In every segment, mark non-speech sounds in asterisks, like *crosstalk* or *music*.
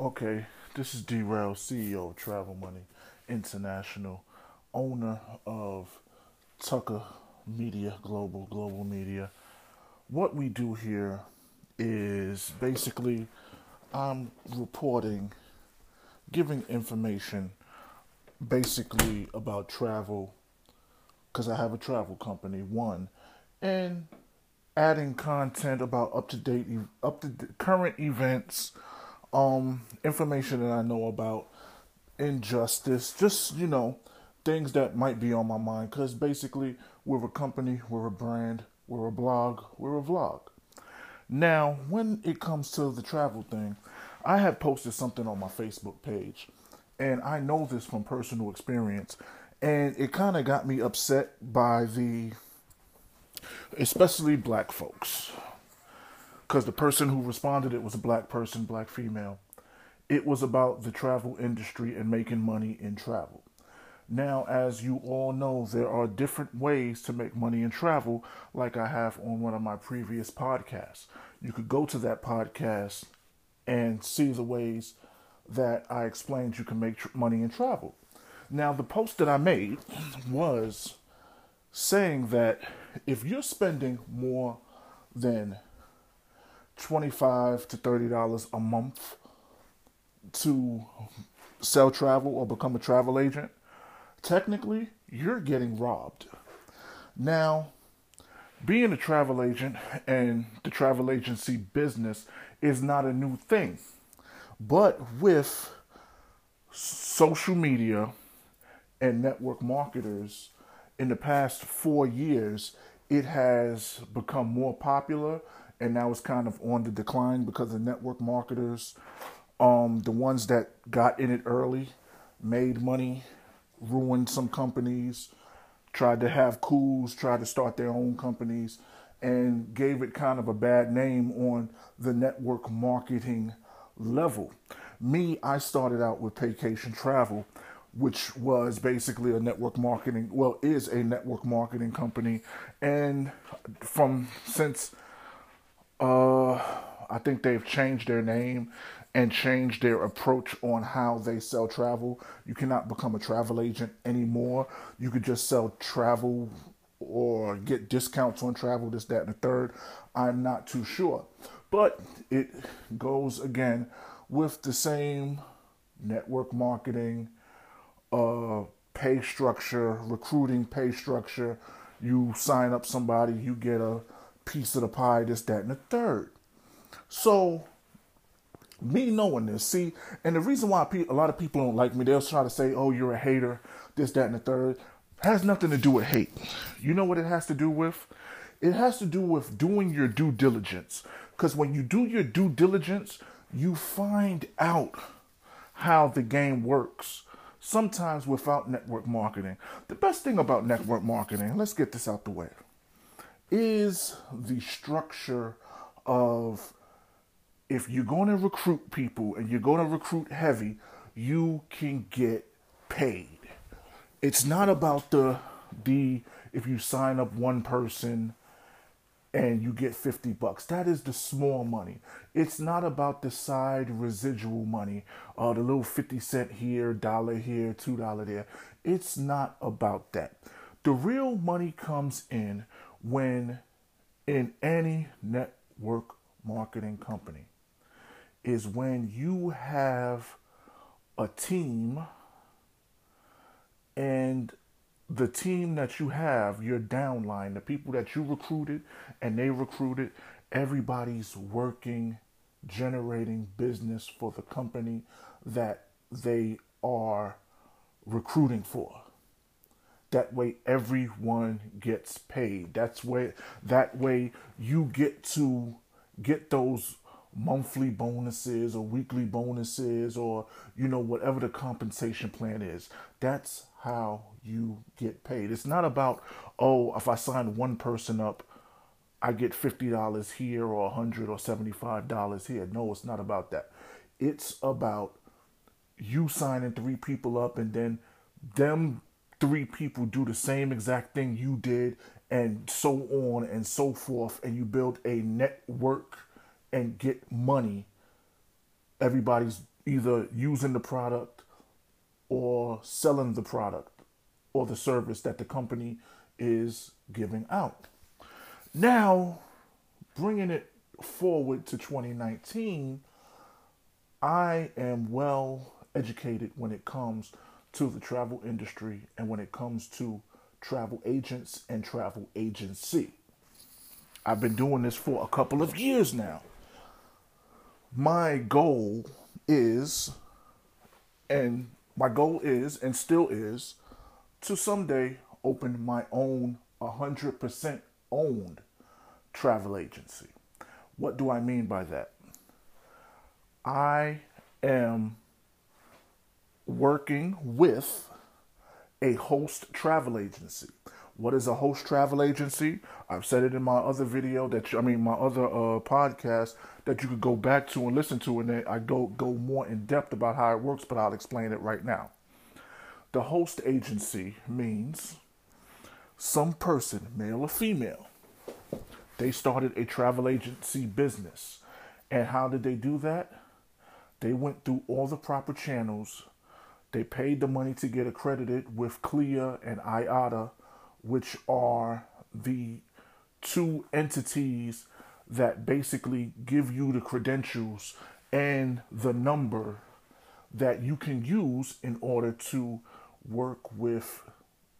Okay, this is D Rail, CEO of Travel Money International, owner of Tucker Media Global, Global Media. What we do here is basically I'm reporting, giving information basically about travel because I have a travel company, one, and adding content about up to date, up to current events um, information that I know about injustice, just, you know, things that might be on my mind. Because basically, we're a company, we're a brand, we're a blog, we're a vlog. Now, when it comes to the travel thing, I had posted something on my Facebook page, and I know this from personal experience, and it kind of got me upset by the, especially black folks because the person who responded it was a black person, black female. It was about the travel industry and making money in travel. Now, as you all know, there are different ways to make money in travel, like I have on one of my previous podcasts. You could go to that podcast and see the ways that I explained you can make tr- money in travel. Now, the post that I made was saying that if you're spending more than 25 to 30 dollars a month to sell travel or become a travel agent technically you're getting robbed. Now being a travel agent and the travel agency business is not a new thing. But with social media and network marketers in the past 4 years it has become more popular and now it's kind of on the decline because the network marketers, um, the ones that got in it early, made money, ruined some companies, tried to have coups, tried to start their own companies, and gave it kind of a bad name on the network marketing level. Me, I started out with Vacation Travel, which was basically a network marketing, well, is a network marketing company, and from since uh, I think they've changed their name and changed their approach on how they sell travel. You cannot become a travel agent anymore. You could just sell travel or get discounts on travel, this, that, and the third. I'm not too sure. But it goes again with the same network marketing, uh, pay structure, recruiting pay structure. You sign up somebody, you get a piece of the pie, this, that, and the third. So, me knowing this, see, and the reason why a lot of people don't like me, they'll try to say, oh, you're a hater, this, that, and the third, has nothing to do with hate. You know what it has to do with? It has to do with doing your due diligence. Because when you do your due diligence, you find out how the game works. Sometimes without network marketing. The best thing about network marketing, let's get this out the way is the structure of if you're going to recruit people and you're going to recruit heavy, you can get paid. It's not about the the if you sign up one person and you get 50 bucks. That is the small money. It's not about the side residual money uh, the little 50 cent here, dollar here, $2 there. It's not about that. The real money comes in when in any network marketing company is when you have a team and the team that you have, your downline, the people that you recruited and they recruited, everybody's working, generating business for the company that they are recruiting for. That way everyone gets paid. That's where that way you get to get those monthly bonuses or weekly bonuses or you know whatever the compensation plan is. That's how you get paid. It's not about oh if I sign one person up I get $50 here or 100 or $75 here. No, it's not about that. It's about you signing three people up and then them three people do the same exact thing you did, and so on and so forth, and you build a network and get money. Everybody's either using the product or selling the product or the service that the company is giving out. Now, bringing it forward to 2019, I am well educated when it comes to the travel industry and when it comes to travel agents and travel agency. I've been doing this for a couple of years now. My goal is, and my goal is, and still is, to someday open my own 100% owned travel agency. What do I mean by that? I am working with a host travel agency. What is a host travel agency? I've said it in my other video that you, I mean my other uh, podcast that you could go back to and listen to, and then I go go more in depth about how it works, but I'll explain it right now. The host agency means some person, male or female, they started a travel agency business. And how did they do that? They went through all the proper channels. They paid the money to get accredited with CLIA and IATA, which are the two entities that basically give you the credentials and the number that you can use in order to work with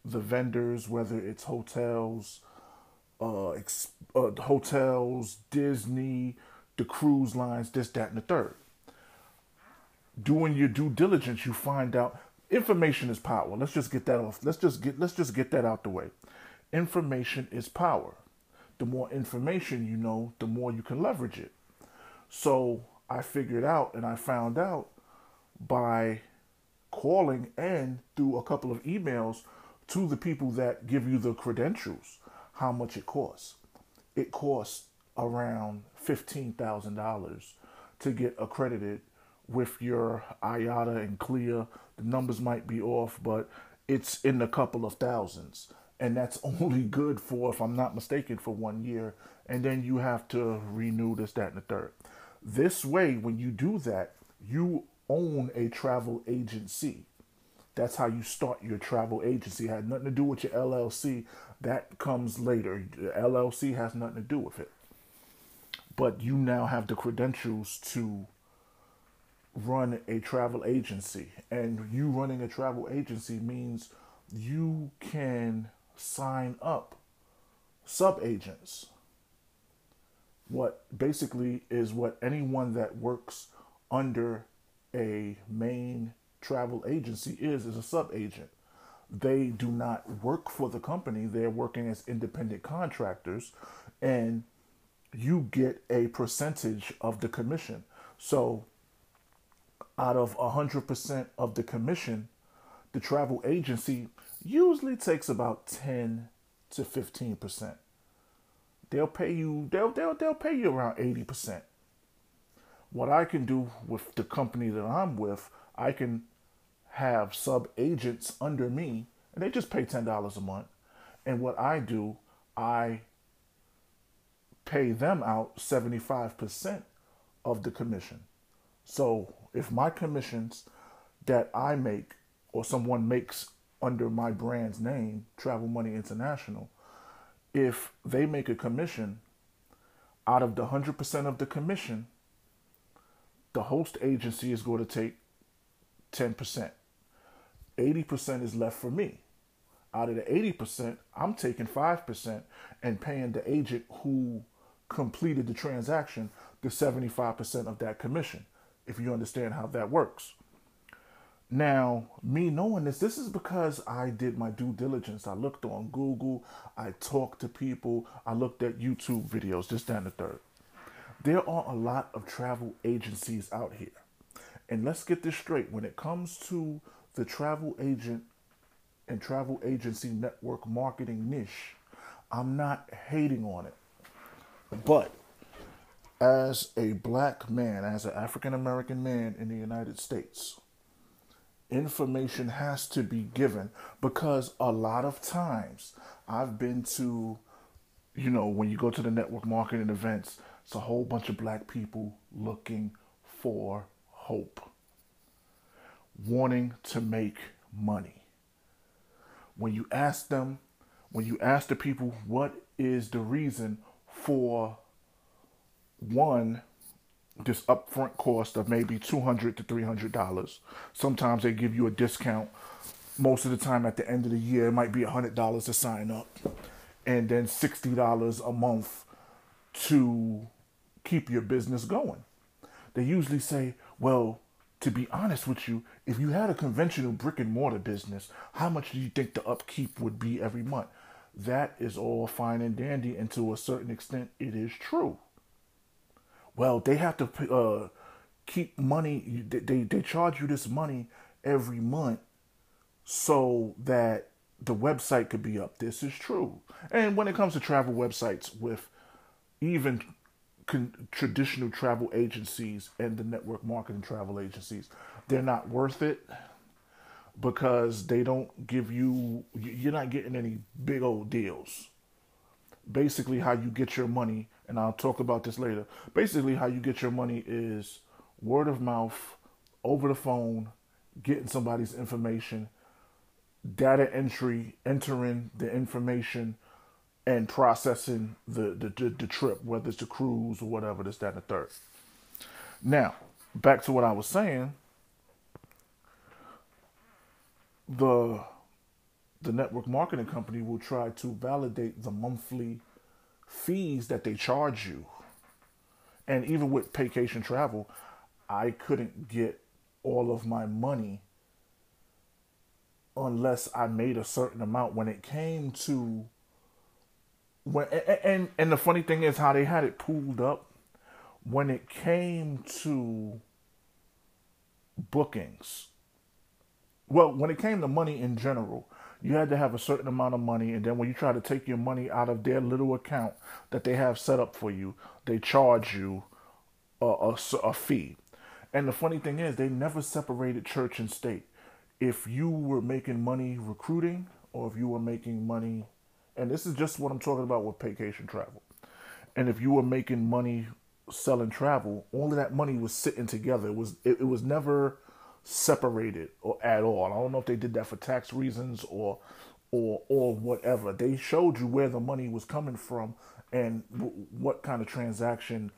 the vendors, whether it's hotels, uh, ex- uh, hotels, Disney, the cruise lines, this, that, and the third. Doing your due diligence, you find out information is power. Let's just get that off. Let's just get let's just get that out the way. Information is power. The more information you know, the more you can leverage it. So I figured out and I found out by calling and through a couple of emails to the people that give you the credentials how much it costs. It costs around $15,000 to get accredited with your IATA and CLIA. The numbers might be off, but it's in a couple of thousands. And that's *laughs* only good for, if I'm not mistaken, for one year. And then you have to renew this, that, and the third. This way, when you do that, you own a travel agency. That's how you start your travel agency. It had nothing to do with your LLC. That comes later. LLC has nothing to do with it. But you now have the credentials to run a travel agency. And you running a travel agency means you can sign up sub agents. What basically is what anyone that works under a main travel agency is is a sub agent. They do not work for the company, they're working as independent contractors and you get a percentage of the commission. So out of 100% of the commission, the travel agency usually takes about 10 to 15%. They'll pay you they'll they'll they'll pay you around 80%. What I can do with the company that I'm with, I can have sub agents under me and they just pay $10 a month. And what I do, I pay them out 75% of the commission. So if my commissions that I make or someone makes under my brand's name, Travel Money International, if they make a commission out of the 100% of the commission, the host agency is going to take 10%. 80% is left for me. Out of the 80%, I'm taking 5% and paying the agent who completed the transaction the 75% of that commission, if you understand how that works. Now, me knowing this, this is because I did my due diligence. I looked on Google, I talked to people, I looked at YouTube videos, just down the third. There are a lot of travel agencies out here. And let's get this straight when it comes to the travel agent and travel agency network marketing niche, I'm not hating on it. But as a black man, as an African American man in the United States, information has to be given because a lot of times I've been to, you know, when you go to the network marketing events, it's a whole bunch of black people looking for hope. wanting to make money. When you ask them, when you ask the people what is the reason for one this upfront cost of maybe 200 to 300 dollars. Sometimes they give you a discount. Most of the time at the end of the year it might be $100 to sign up and then $60 a month to keep your business going. They usually say well to be honest with you if you had a conventional brick and mortar business how much do you think the upkeep would be every month? That is all fine and dandy and to a certain extent it is true well, they have to uh, keep money. They, they, they charge you this money every month so that the website could be up. This is true. And when it comes to travel websites, with even con- traditional travel agencies and the network marketing travel agencies, they're not worth it because they don't give you. You're not getting any big old deals. Basically, how you get your money and I'll talk about this later. Basically, how you get your money is word of mouth, over the phone, getting somebody's information, data entry, entering the information, and processing the, the, the, the trip, whether it's the cruise or whatever, this, that, and the third. Now, back to what I was saying. The the network marketing company will try to validate the monthly fees that they charge you. And even with vacation travel, I couldn't get all of my money unless I made a certain amount when it came to when and, and the funny thing is how they had it pooled up when it came to bookings. Well, when it came to money in general, you had to have a certain amount of money and then when you try to take your money out of their little account that they have set up for you they charge you a, a, a, fee. And the funny thing is they never separated church and state. If you were making money recruiting or if you were making money and this is just what i'm talking about with vacation travel. And if you were making money selling travel all of that money was sitting together. It was it, it was never separated or at all. I don't know if they did that for tax reasons or or or whatever. They showed you where the money was coming from and w- what kind of transaction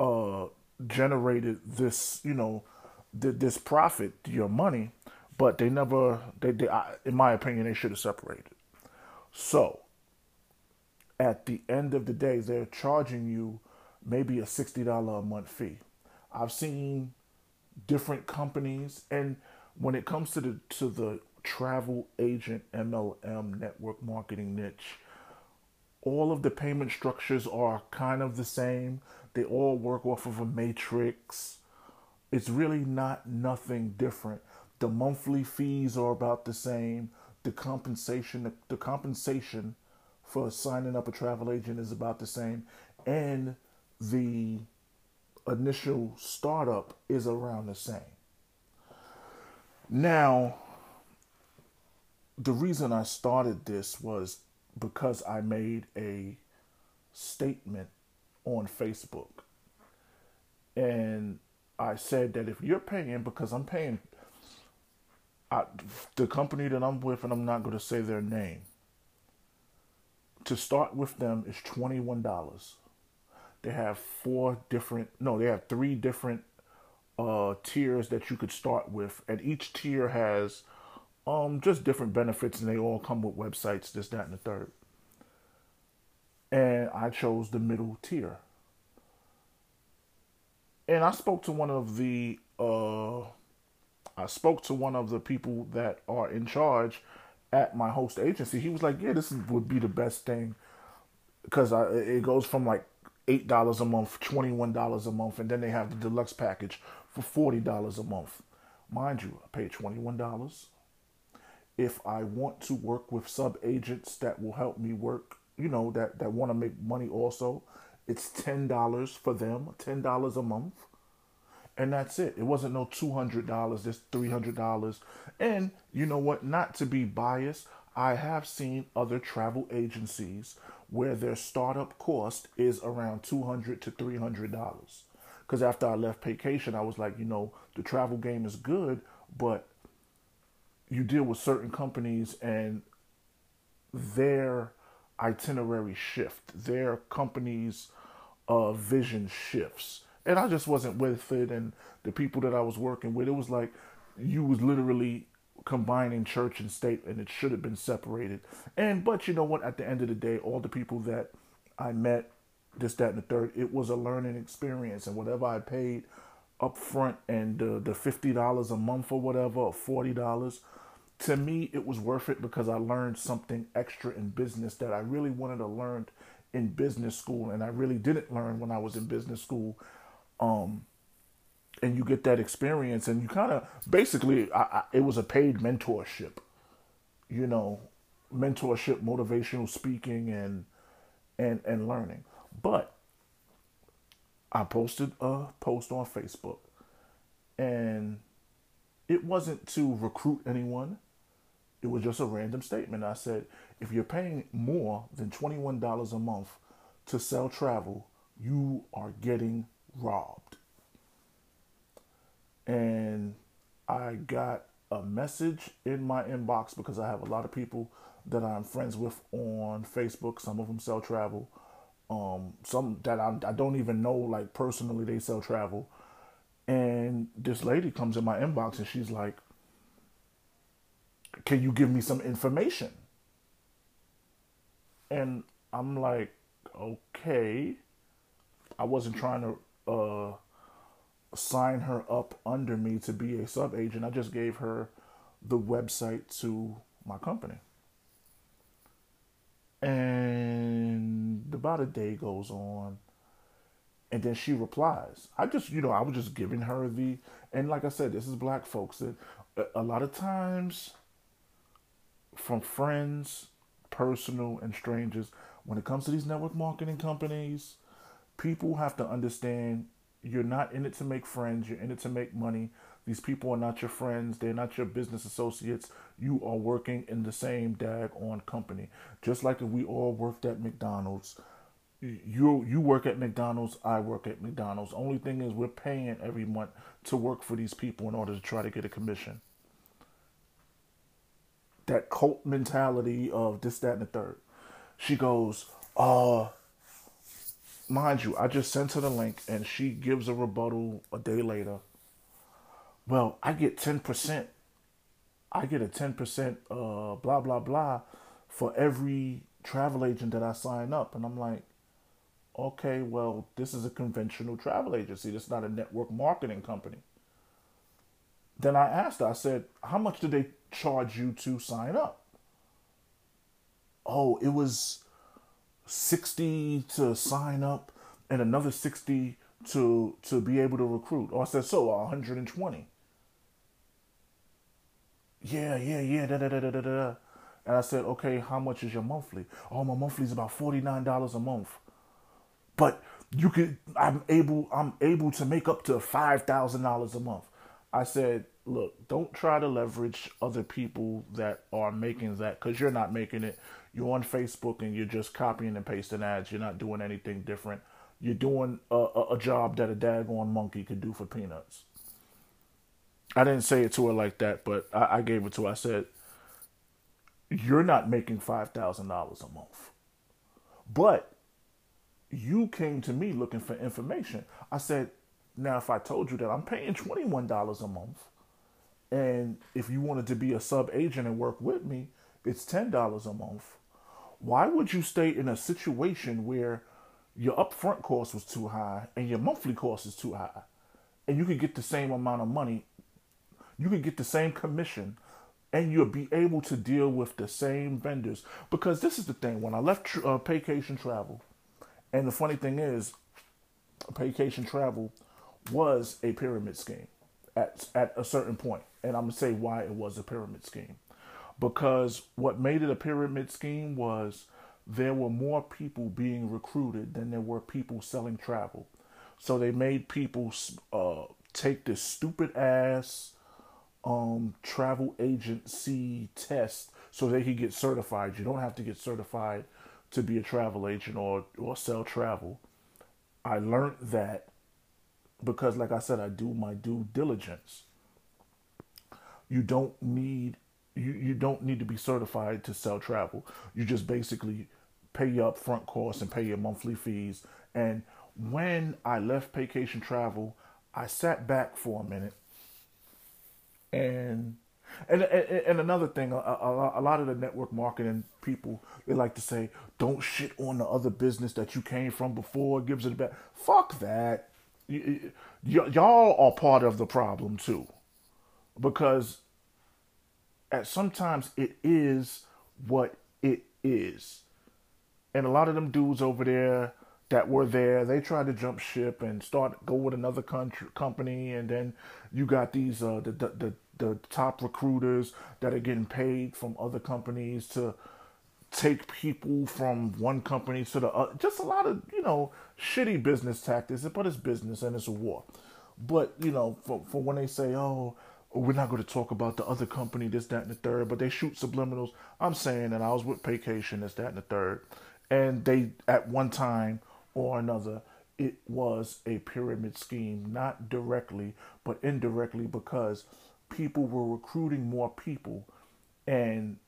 uh, generated this, you know, th- this profit, your money. But they never, they, they I, in my opinion, they should have separated. So, at the end of the day, they're charging you maybe a sixty dollar a month fee. I've seen different companies. And when it comes to the to the travel agent MLM network marketing niche all of the payment structures are kind of the same. They all work off of a matrix. It's really not nothing different. The monthly fees are about the same. The compensation the, the compensation for signing up a travel agent is about the same. And the initial startup is around the same. Now, the reason I started this was because I made a statement on Facebook. And I said that if you're paying, because I'm paying I, the company that I'm with, and I'm not going to say their name, to start with them is $21. They have four different, no, they have three different uh, tiers that you could start with, and each tier has um, just different benefits, and they all come with websites, this, that, and the third. And I chose the middle tier. And I spoke to one of the uh, I spoke to one of the people that are in charge at my host agency. He was like, "Yeah, this would be the best thing because it goes from like eight dollars a month, twenty one dollars a month, and then they have the deluxe package for forty dollars a month. Mind you, I pay twenty one dollars. If I want to work with sub agents that will help me work, you know, that, that want to make money also, it's ten dollars for them, ten dollars a month. And that's it. It wasn't no two hundred dollars, just three hundred dollars. And you know what? Not to be biased, I have seen other travel agencies where their startup cost is around 200 to 300 dollars because after i left vacation i was like you know the travel game is good but you deal with certain companies and their itinerary shift, their company's uh, vision shifts. And I just wasn't with it. And the people that I was working with, it was like you was literally combining church and state and it should have been separated. And, but you know what? At the end of the day, all the people that I met, this, that, and the third, it was a learning experience. And whatever I paid up front and uh, the $50 a month or whatever, or $40, to me, it was worth it because I learned something extra in business that I really wanted to learn in business school, and I really didn't learn when I was in business school. Um, and you get that experience, and you kind of basically, I, I, it was a paid mentorship, you know, mentorship, motivational speaking, and and and learning. But I posted a post on Facebook, and it wasn't to recruit anyone. It was just a random statement. I said, if you're paying more than $21 a month to sell travel, you are getting robbed. And I got a message in my inbox because I have a lot of people that I'm friends with on Facebook. Some of them sell travel. Um, some that I, I don't even know, like personally, they sell travel. And this lady comes in my inbox and she's like, can you give me some information? And I'm like, okay. I wasn't trying to uh, sign her up under me to be a sub agent. I just gave her the website to my company. And about a day goes on. And then she replies. I just, you know, I was just giving her the, and like I said, this is black folks. That a lot of times from friends, personal, and strangers, when it comes to these network marketing companies, people have to understand you're not in it to make friends, you're in it to make money. These people are not your friends, they're not your business associates. You are working in the same dag on company. Just like if we all worked at McDonald's. You you work at McDonald's, I work at McDonald's. Only thing is we're paying every month to work for these people in order to try to get a commission that cult mentality of this, that, and the third. She goes, uh, mind you, I just sent her the link and she gives a rebuttal a day later. Well, I get 10%. I get a 10% uh, blah, blah, blah for every travel agent that I sign up. And I'm like, okay, well, this is a conventional travel agency. This is not a network marketing company. Then I asked her, I said, how much do they charge you to sign up? Oh, it was 60 to sign up and another 60 to to be able to recruit. Oh, I said, so 120. Yeah, yeah, yeah, da da da da da da. And I said, okay, how much is your monthly? Oh, my monthly is about $49 a month. But you could I'm able I'm able to make up to five thousand dollars a month. I said, look, don't try to leverage other people that are making that because you're not making it. You're on Facebook and you're just copying and pasting ads. You're not doing anything different. You're doing a, a, a job that a daggone monkey could do for peanuts. I didn't say it to her like that, but I, I gave it to her. I said, You're not making $5,000 a month. But you came to me looking for information. I said, now, if I told you that I'm paying $21 a month, and if you wanted to be a sub agent and work with me, it's $10 a month. Why would you stay in a situation where your upfront cost was too high and your monthly cost is too high? And you could get the same amount of money, you could get the same commission, and you'll be able to deal with the same vendors. Because this is the thing when I left uh, Travel, and the funny thing is, Vacation Travel was a pyramid scheme at at a certain point, and I'm gonna say why it was a pyramid scheme, because what made it a pyramid scheme was there were more people being recruited than there were people selling travel, so they made people uh, take this stupid ass um, travel agency test so they could get certified. You don't have to get certified to be a travel agent or or sell travel. I learned that because, like I said, I do my due diligence. You don't need you, you don't need to be certified to sell travel. You just basically pay your upfront costs and pay your monthly fees. And when I left Vacation Travel, I sat back for a minute and and and, another thing, a, a, a, lot of the network marketing people they like to say, "Don't shit on the other business that you came from before." Gives it bad. Fuck that. Y- y- y'all are part of the problem too, because at sometimes it is what it is, and a lot of them dudes over there that were there. They tried to jump ship and start go with another country company, and then you got these uh, the, the the the top recruiters that are getting paid from other companies to take people from one company to the other. Just a lot of you know shitty business tactics, but it's business and it's a war. But you know, for for when they say, "Oh, we're not going to talk about the other company, this, that, and the third, but they shoot subliminals. I'm saying that I was with Vacation, this, that, and the third, and they at one time or another it was a pyramid scheme, not directly, but indirectly, because people were recruiting more people and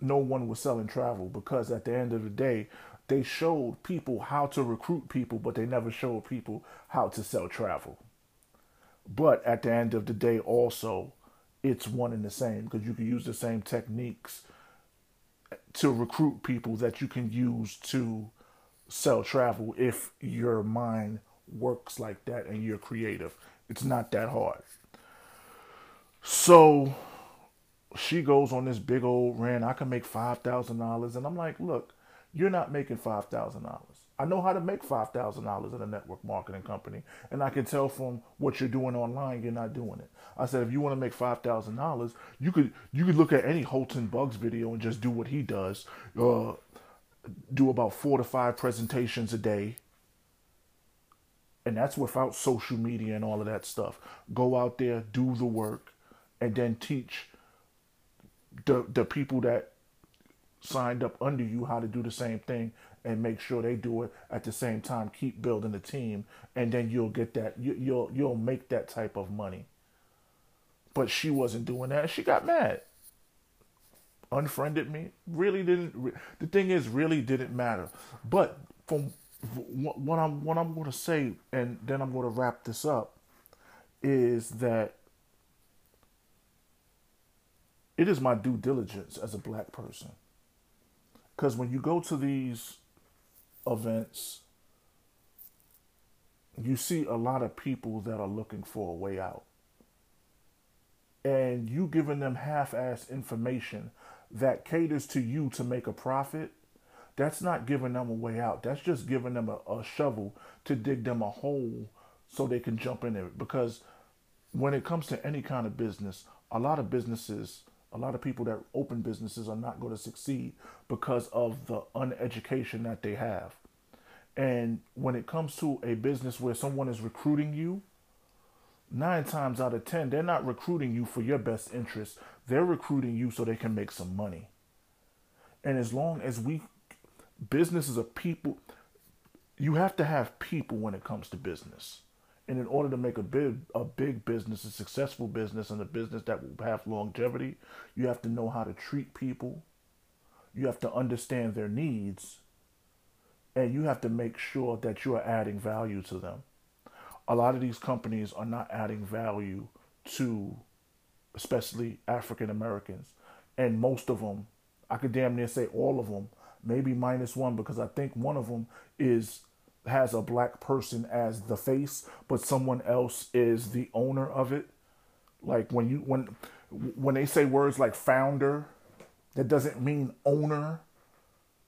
no one was selling travel because at the end of the day, they showed people how to recruit people, but they never showed people how to sell travel. But at the end of the day, also, it's one and the same because you can use the same techniques to recruit people that you can use to sell travel if your mind works like that and you're creative. It's not that hard. So she goes on this big old rant. I can make five thousand dollars, and I'm like, look, you're not making five thousand dollars. I know how to make five thousand dollars in a network marketing company, and I can tell from what you're doing online, you're not doing it. I said, if you want to make five thousand dollars, you could you could look at any Holton Buggs video and just do what he does. Uh, do about four to five presentations a day and that's without social media and all of that stuff. Go out there, do the work, and then teach the the people that signed up under you how to do the same thing and make sure they do it at the same time keep building the team and then you'll get that you, you'll you'll make that type of money. But she wasn't doing that. She got mad. Unfriended me. Really didn't the thing is really didn't matter. But from what I'm what I'm going to say and then I'm going to wrap this up is that it is my due diligence as a black person. Because when you go to these events, you see a lot of people that are looking for a way out. And you giving them half ass information that caters to you to make a profit, that's not giving them a way out. That's just giving them a, a shovel to dig them a hole so they can jump in it. Because when it comes to any kind of business, a lot of businesses a lot of people that open businesses are not going to succeed because of the uneducation that they have. And when it comes to a business where someone is recruiting you, nine times out of ten, they're not recruiting you for your best interest. They're recruiting you so they can make some money. And as long as we, businesses are people, you have to have people when it comes to business. And in order to make a big a big business, a successful business, and a business that will have longevity, you have to know how to treat people. You have to understand their needs, and you have to make sure that you are adding value to them. A lot of these companies are not adding value to, especially African Americans, and most of them, I could damn near say all of them, maybe minus one because I think one of them is has a black person as the face, but someone else is the owner of it. Like when you when when they say words like founder, that doesn't mean owner.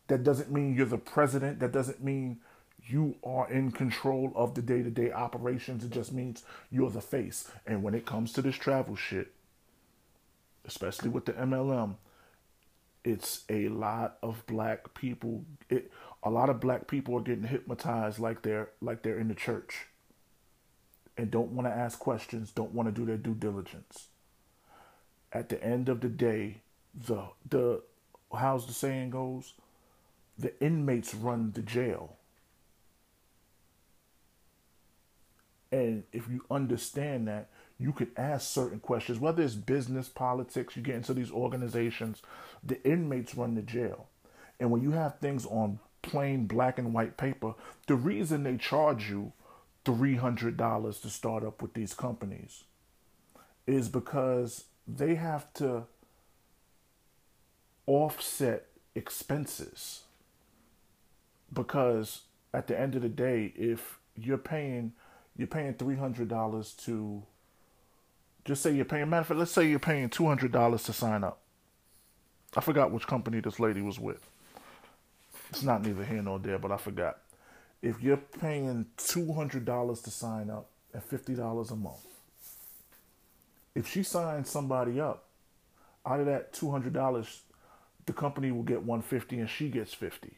That doesn't mean you're the president. That doesn't mean you are in control of the day to day operations. It just means you're the face. And when it comes to this travel shit, especially with the MLM, it's a lot of black people. It, a lot of black people are getting hypnotized like they're like they're in the church and don't want to ask questions, don't want to do their due diligence. At the end of the day, the the how's the saying goes? The inmates run the jail. And if you understand that, you can ask certain questions, whether it's business, politics, you get into these organizations, the inmates run the jail. And when you have things on plain black and white paper, the reason they charge you $300 to start up with these companies is because they have to offset expenses. Because at the end of the day, if you're paying you're paying three hundred dollars to just say you're paying matter of fact, let's say you're paying two hundred dollars to sign up. I forgot which company this lady was with. It's not neither here nor there, but I forgot. If you're paying two hundred dollars to sign up fifty dollars a month, if she signs somebody up, out of that two hundred dollars, the company will get one fifty and she gets fifty.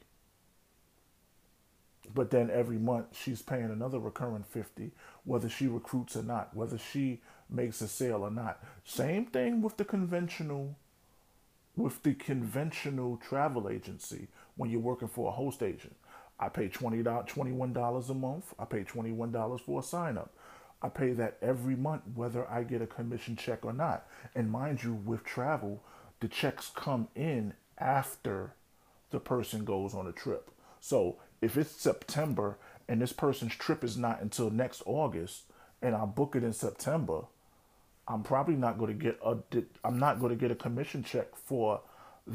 But then every month she's paying another recurring 50, whether she recruits or not, whether she makes a sale or not. Same thing with the conventional with the conventional travel agency when you're working for a host agent. I pay $20, $21 a month. I pay $21 for a sign up. I pay that every month whether I get a commission check or not. And mind you, with travel, the checks come in after the person goes on a trip. So if it's September and this person's trip is not until next August and I book it in September, I'm probably not going to get a I'm not going to get a commission check for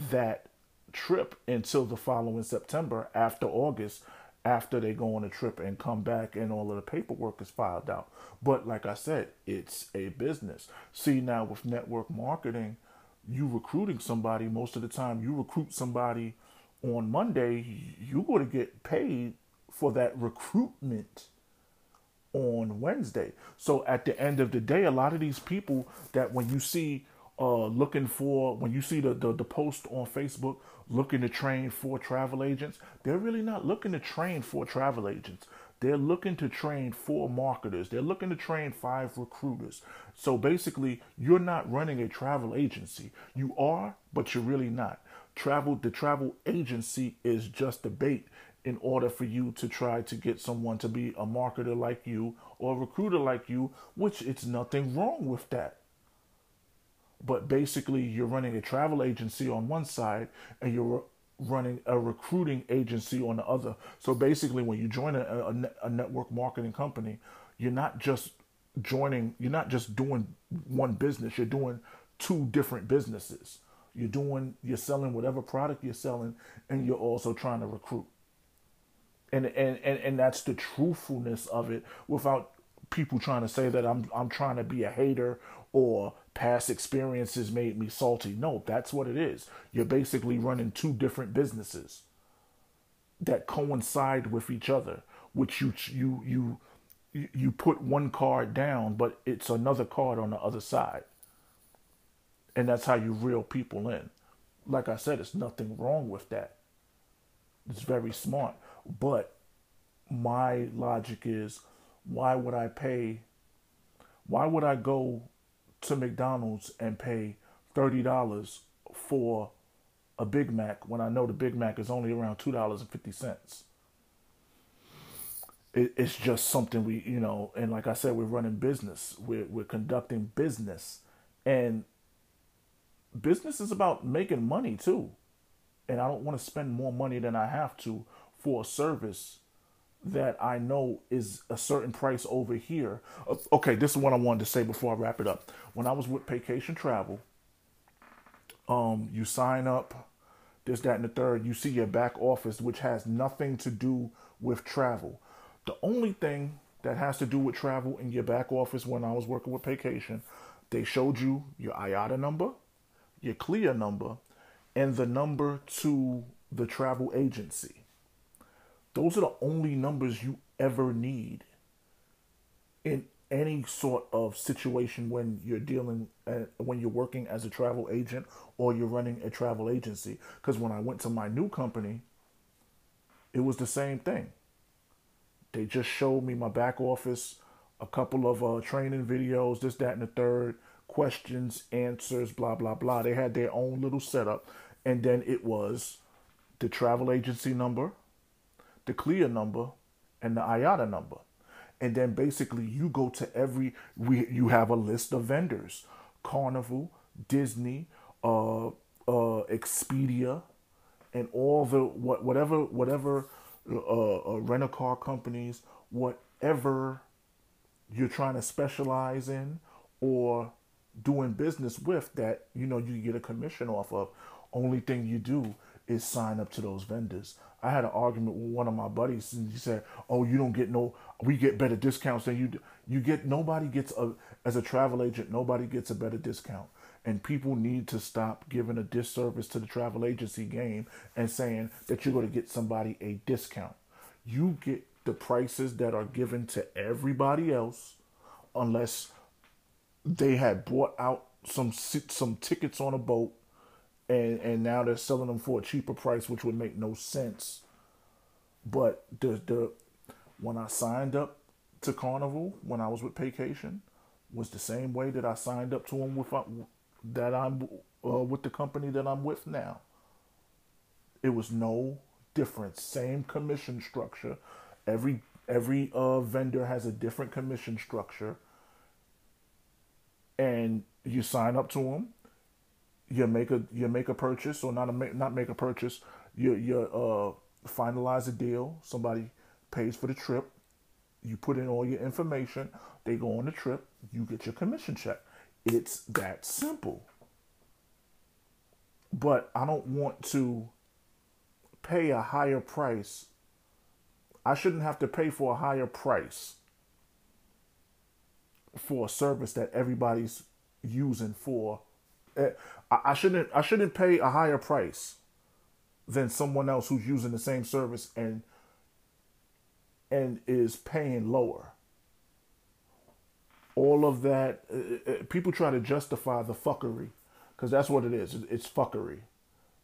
that trip until the following September after August after they go on a trip and come back and all of the paperwork is filed out. But like I said, it's a business. See now with network marketing, you recruiting somebody most of the time you recruit somebody on Monday, you're going to get paid for that recruitment on Wednesday. So at the end of the day, a lot of these people that when you see uh, looking for, when you see the, the, the post on Facebook looking to train for travel agents, they're really not looking to train for travel agents. They're looking to train for marketers. They're looking to train five recruiters. So basically, you're not running a travel agency. You are, but you're really not travel the travel agency is just a bait in order for you to try to get someone to be a marketer like you or a recruiter like you, which it's nothing wrong with that. But basically, you're running a travel agency on one side and you're running a recruiting agency on the other. So basically, when you join a, a, a network marketing company, you're not just joining, you're not just doing one business, you're doing two different businesses. You're doing, you're selling whatever product you're selling, and you're also trying to recruit. And and and, and that's the truthfulness of it, without people trying to say that I'm I'm trying to be a hater or past experiences made me salty. No, that's what it is. You're basically running two different businesses that coincide with each other, which you you you you put one card down, but it's another card on the other side. And that's how you reel people in. Like I said, it's nothing wrong with that. It's very smart. But my logic is why would I pay, why would I go to McDonald's and pay $30 for a Big Mac when I know the Big Mac is only around $2.50? it's just something we, you know, and like I said, we're running business, we're, we're conducting business. And business is about making money too. And I don't want to spend more money than I have to for a service that I know is a certain price over here. Uh, okay, this is what I wanted to say before I wrap it up. When I was with Vacation Travel, um, you sign up, this, that, and the third. You see your back office, which has nothing to do with travel. The only thing that has to do with travel in your back office when I was working with Vacation, they showed you your IATA number, your CLIA number, and the number to the travel agency. Those are the only numbers you ever need in any sort of situation when you're dealing uh, when you're working as a travel agent or you're running a travel agency because when I went to my new company it was the same thing they just showed me my back office a couple of uh, training videos this that and the third questions, answers, blah, blah, blah. They had their own little setup. And then it was the travel agency number, the CLIA number, and the IATA number. and then basically you go to every we you have a list of vendors. Carnival disney uh uh expedia and all the what whatever whatever uh, uh rent a car companies whatever you're trying to specialize in or doing business with that you know you get a commission off of. Only thing you do is sign up to those vendors i had an argument with one of my buddies and he said oh you don't get no we get better discounts than you you get nobody gets a as a travel agent nobody gets a better discount. And people need to stop giving a disservice to the travel agency game and saying that you're going to get somebody a discount. You get the prices that are given to everybody else unless they had bought out some some tickets on a boat and and now they're selling them for a cheaper price which would make no sense but the the when I signed up to Carnival when I was with Vacation was the same way that I signed up to them with uh, that I'm uh, with the company that I'm with now. It was no difference, same commission structure. Every every uh, vendor has a different commission structure, and you sign up to them. You make a you make a purchase or not a not make a purchase. You you uh, finalize a deal. Somebody pays for the trip. You put in all your information. They go on the trip. You get your commission check. It's that simple. But I don't want to pay a higher price I shouldn't have to pay for a higher price for a service that everybody's using for. Eh, I shouldn't I shouldn't pay a higher price than someone else who's using the same service and and is paying lower. All of that, uh, people try to justify the fuckery because that's what it is. It's fuckery,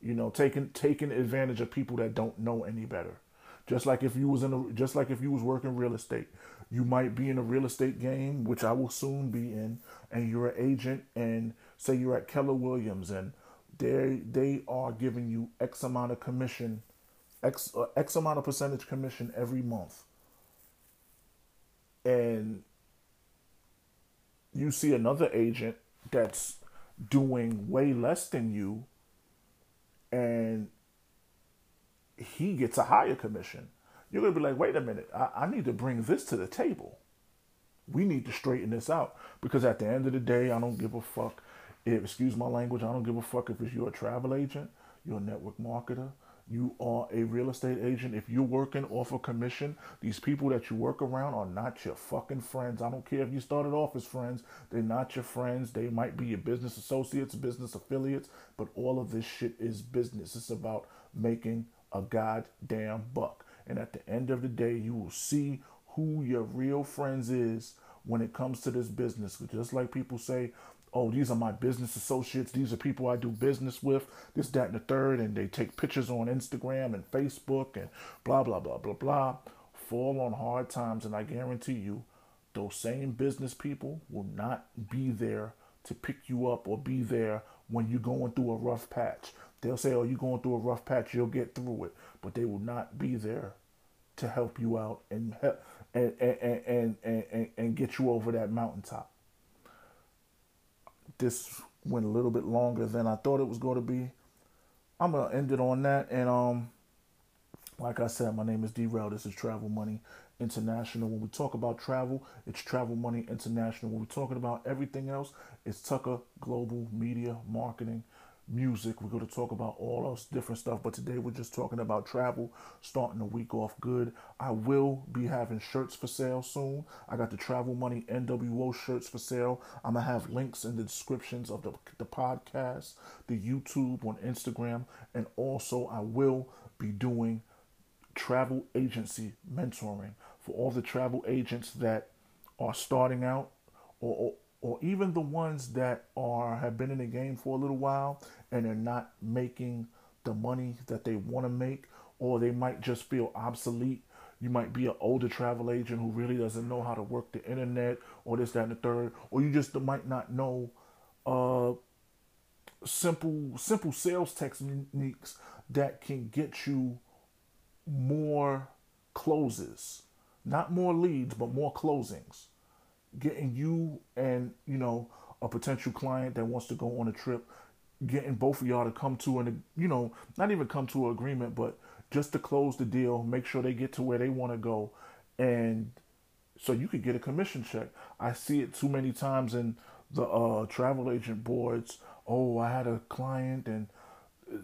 you know, taking taking advantage of people that don't know any better. Just like if you was in a, just like if you was working real estate, you might be in a real estate game, which I will soon be in, and you're an agent, and say you're at Keller Williams, and they they are giving you X amount of commission, X uh, X amount of percentage commission every month, and you see another agent that's doing way less than you, and he gets a higher commission. You're to be like, wait a minute, I, I need to bring this to the table. We need to straighten this out because at the end of the day, I don't give a fuck. Excuse my language, I don't give a fuck if it's you're a travel agent, you're a network marketer, you are a real estate agent. If you're working off a commission, these people that you work around are not your fucking friends. I don't care if you started off as friends, they're not your friends. They might be your business associates, business affiliates, but all of this shit is business. It's about making a goddamn buck. And at the end of the day, you will see who your real friends is when it comes to this business. Just like people say, oh, these are my business associates, these are people I do business with, this, that, and the third, and they take pictures on Instagram and Facebook and blah, blah, blah, blah, blah. Fall on hard times, and I guarantee you, those same business people will not be there to pick you up or be there when you're going through a rough patch. They'll say, "Oh, you're going through a rough patch. You'll get through it," but they will not be there to help you out and and and and and, and, and get you over that mountaintop. This went a little bit longer than I thought it was going to be. I'm gonna end it on that, and um, like I said, my name is Dee Rel. This is Travel Money International. When we talk about travel, it's Travel Money International. When we're talking about everything else, it's Tucker Global Media Marketing music. We're going to talk about all those different stuff, but today we're just talking about travel, starting the week off good. I will be having shirts for sale soon. I got the Travel Money NWO shirts for sale. I'm going to have links in the descriptions of the, the podcast, the YouTube, on Instagram, and also I will be doing travel agency mentoring for all the travel agents that are starting out or, or or even the ones that are have been in the game for a little while and they're not making the money that they want to make or they might just feel obsolete you might be an older travel agent who really doesn't know how to work the internet or this that and the third or you just might not know uh simple simple sales techniques that can get you more closes not more leads, but more closings. Getting you and, you know, a potential client that wants to go on a trip, getting both of y'all to come to an, you know, not even come to an agreement, but just to close the deal, make sure they get to where they want to go, and so you could get a commission check. I see it too many times in the uh, travel agent boards. Oh, I had a client and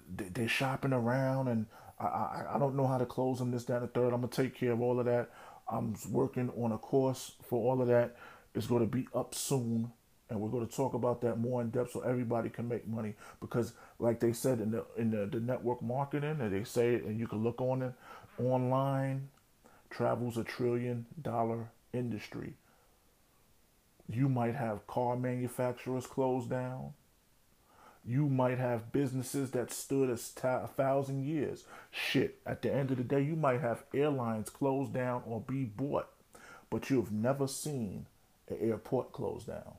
they're shopping around and I, I, I don't know how to close them, this, that, and the third. I'm to take care of all of that. I'm working on a course for all of that. It's going to be up soon. And we're going to talk about that more in depth so everybody can make money. Because, like they said in the in the, the network marketing, and they say it, and you can look on it online. Travel's a trillion dollar industry. You might have car manufacturers closed down. You might have businesses that stood a thousand years. Shit, at the end of the day, you might have airlines closed down or be bought, but you've never seen an airport closed down.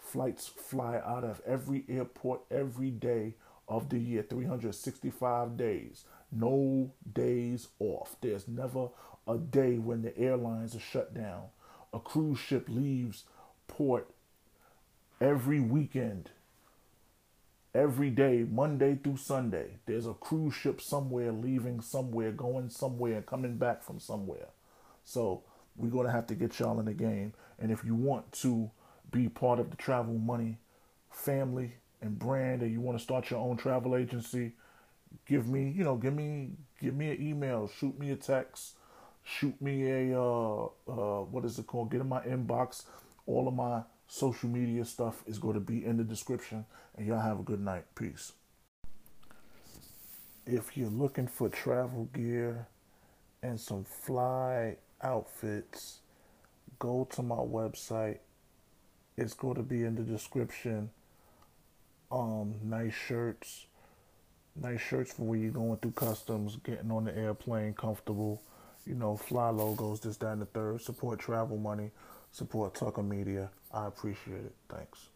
Flights fly out of every airport every day of the year, 365 days. No days off. There's never a day when the airlines are shut down. A cruise ship leaves port every weekend, every day, Monday through Sunday. There's a cruise ship somewhere leaving somewhere, going somewhere, coming back from somewhere. So we're going to have to get y'all in the game. And if you want to be part of the travel money family and brand, and you want to start your own travel agency, give me, you know, give me, give me an email, shoot me a text shoot me a uh, uh, what is it called? Get in my inbox. All of my social media stuff is going to be in the description. And y'all have a good night. Peace. If you're looking for travel gear and some fly outfits, go to my website. It's going to be in the description. Um, nice shirts, nice shirts for when you're going through customs, getting on the airplane comfortable you know, fly logos, this, that, and the third. Support travel money. Support Tucker Media. I appreciate it. Thanks.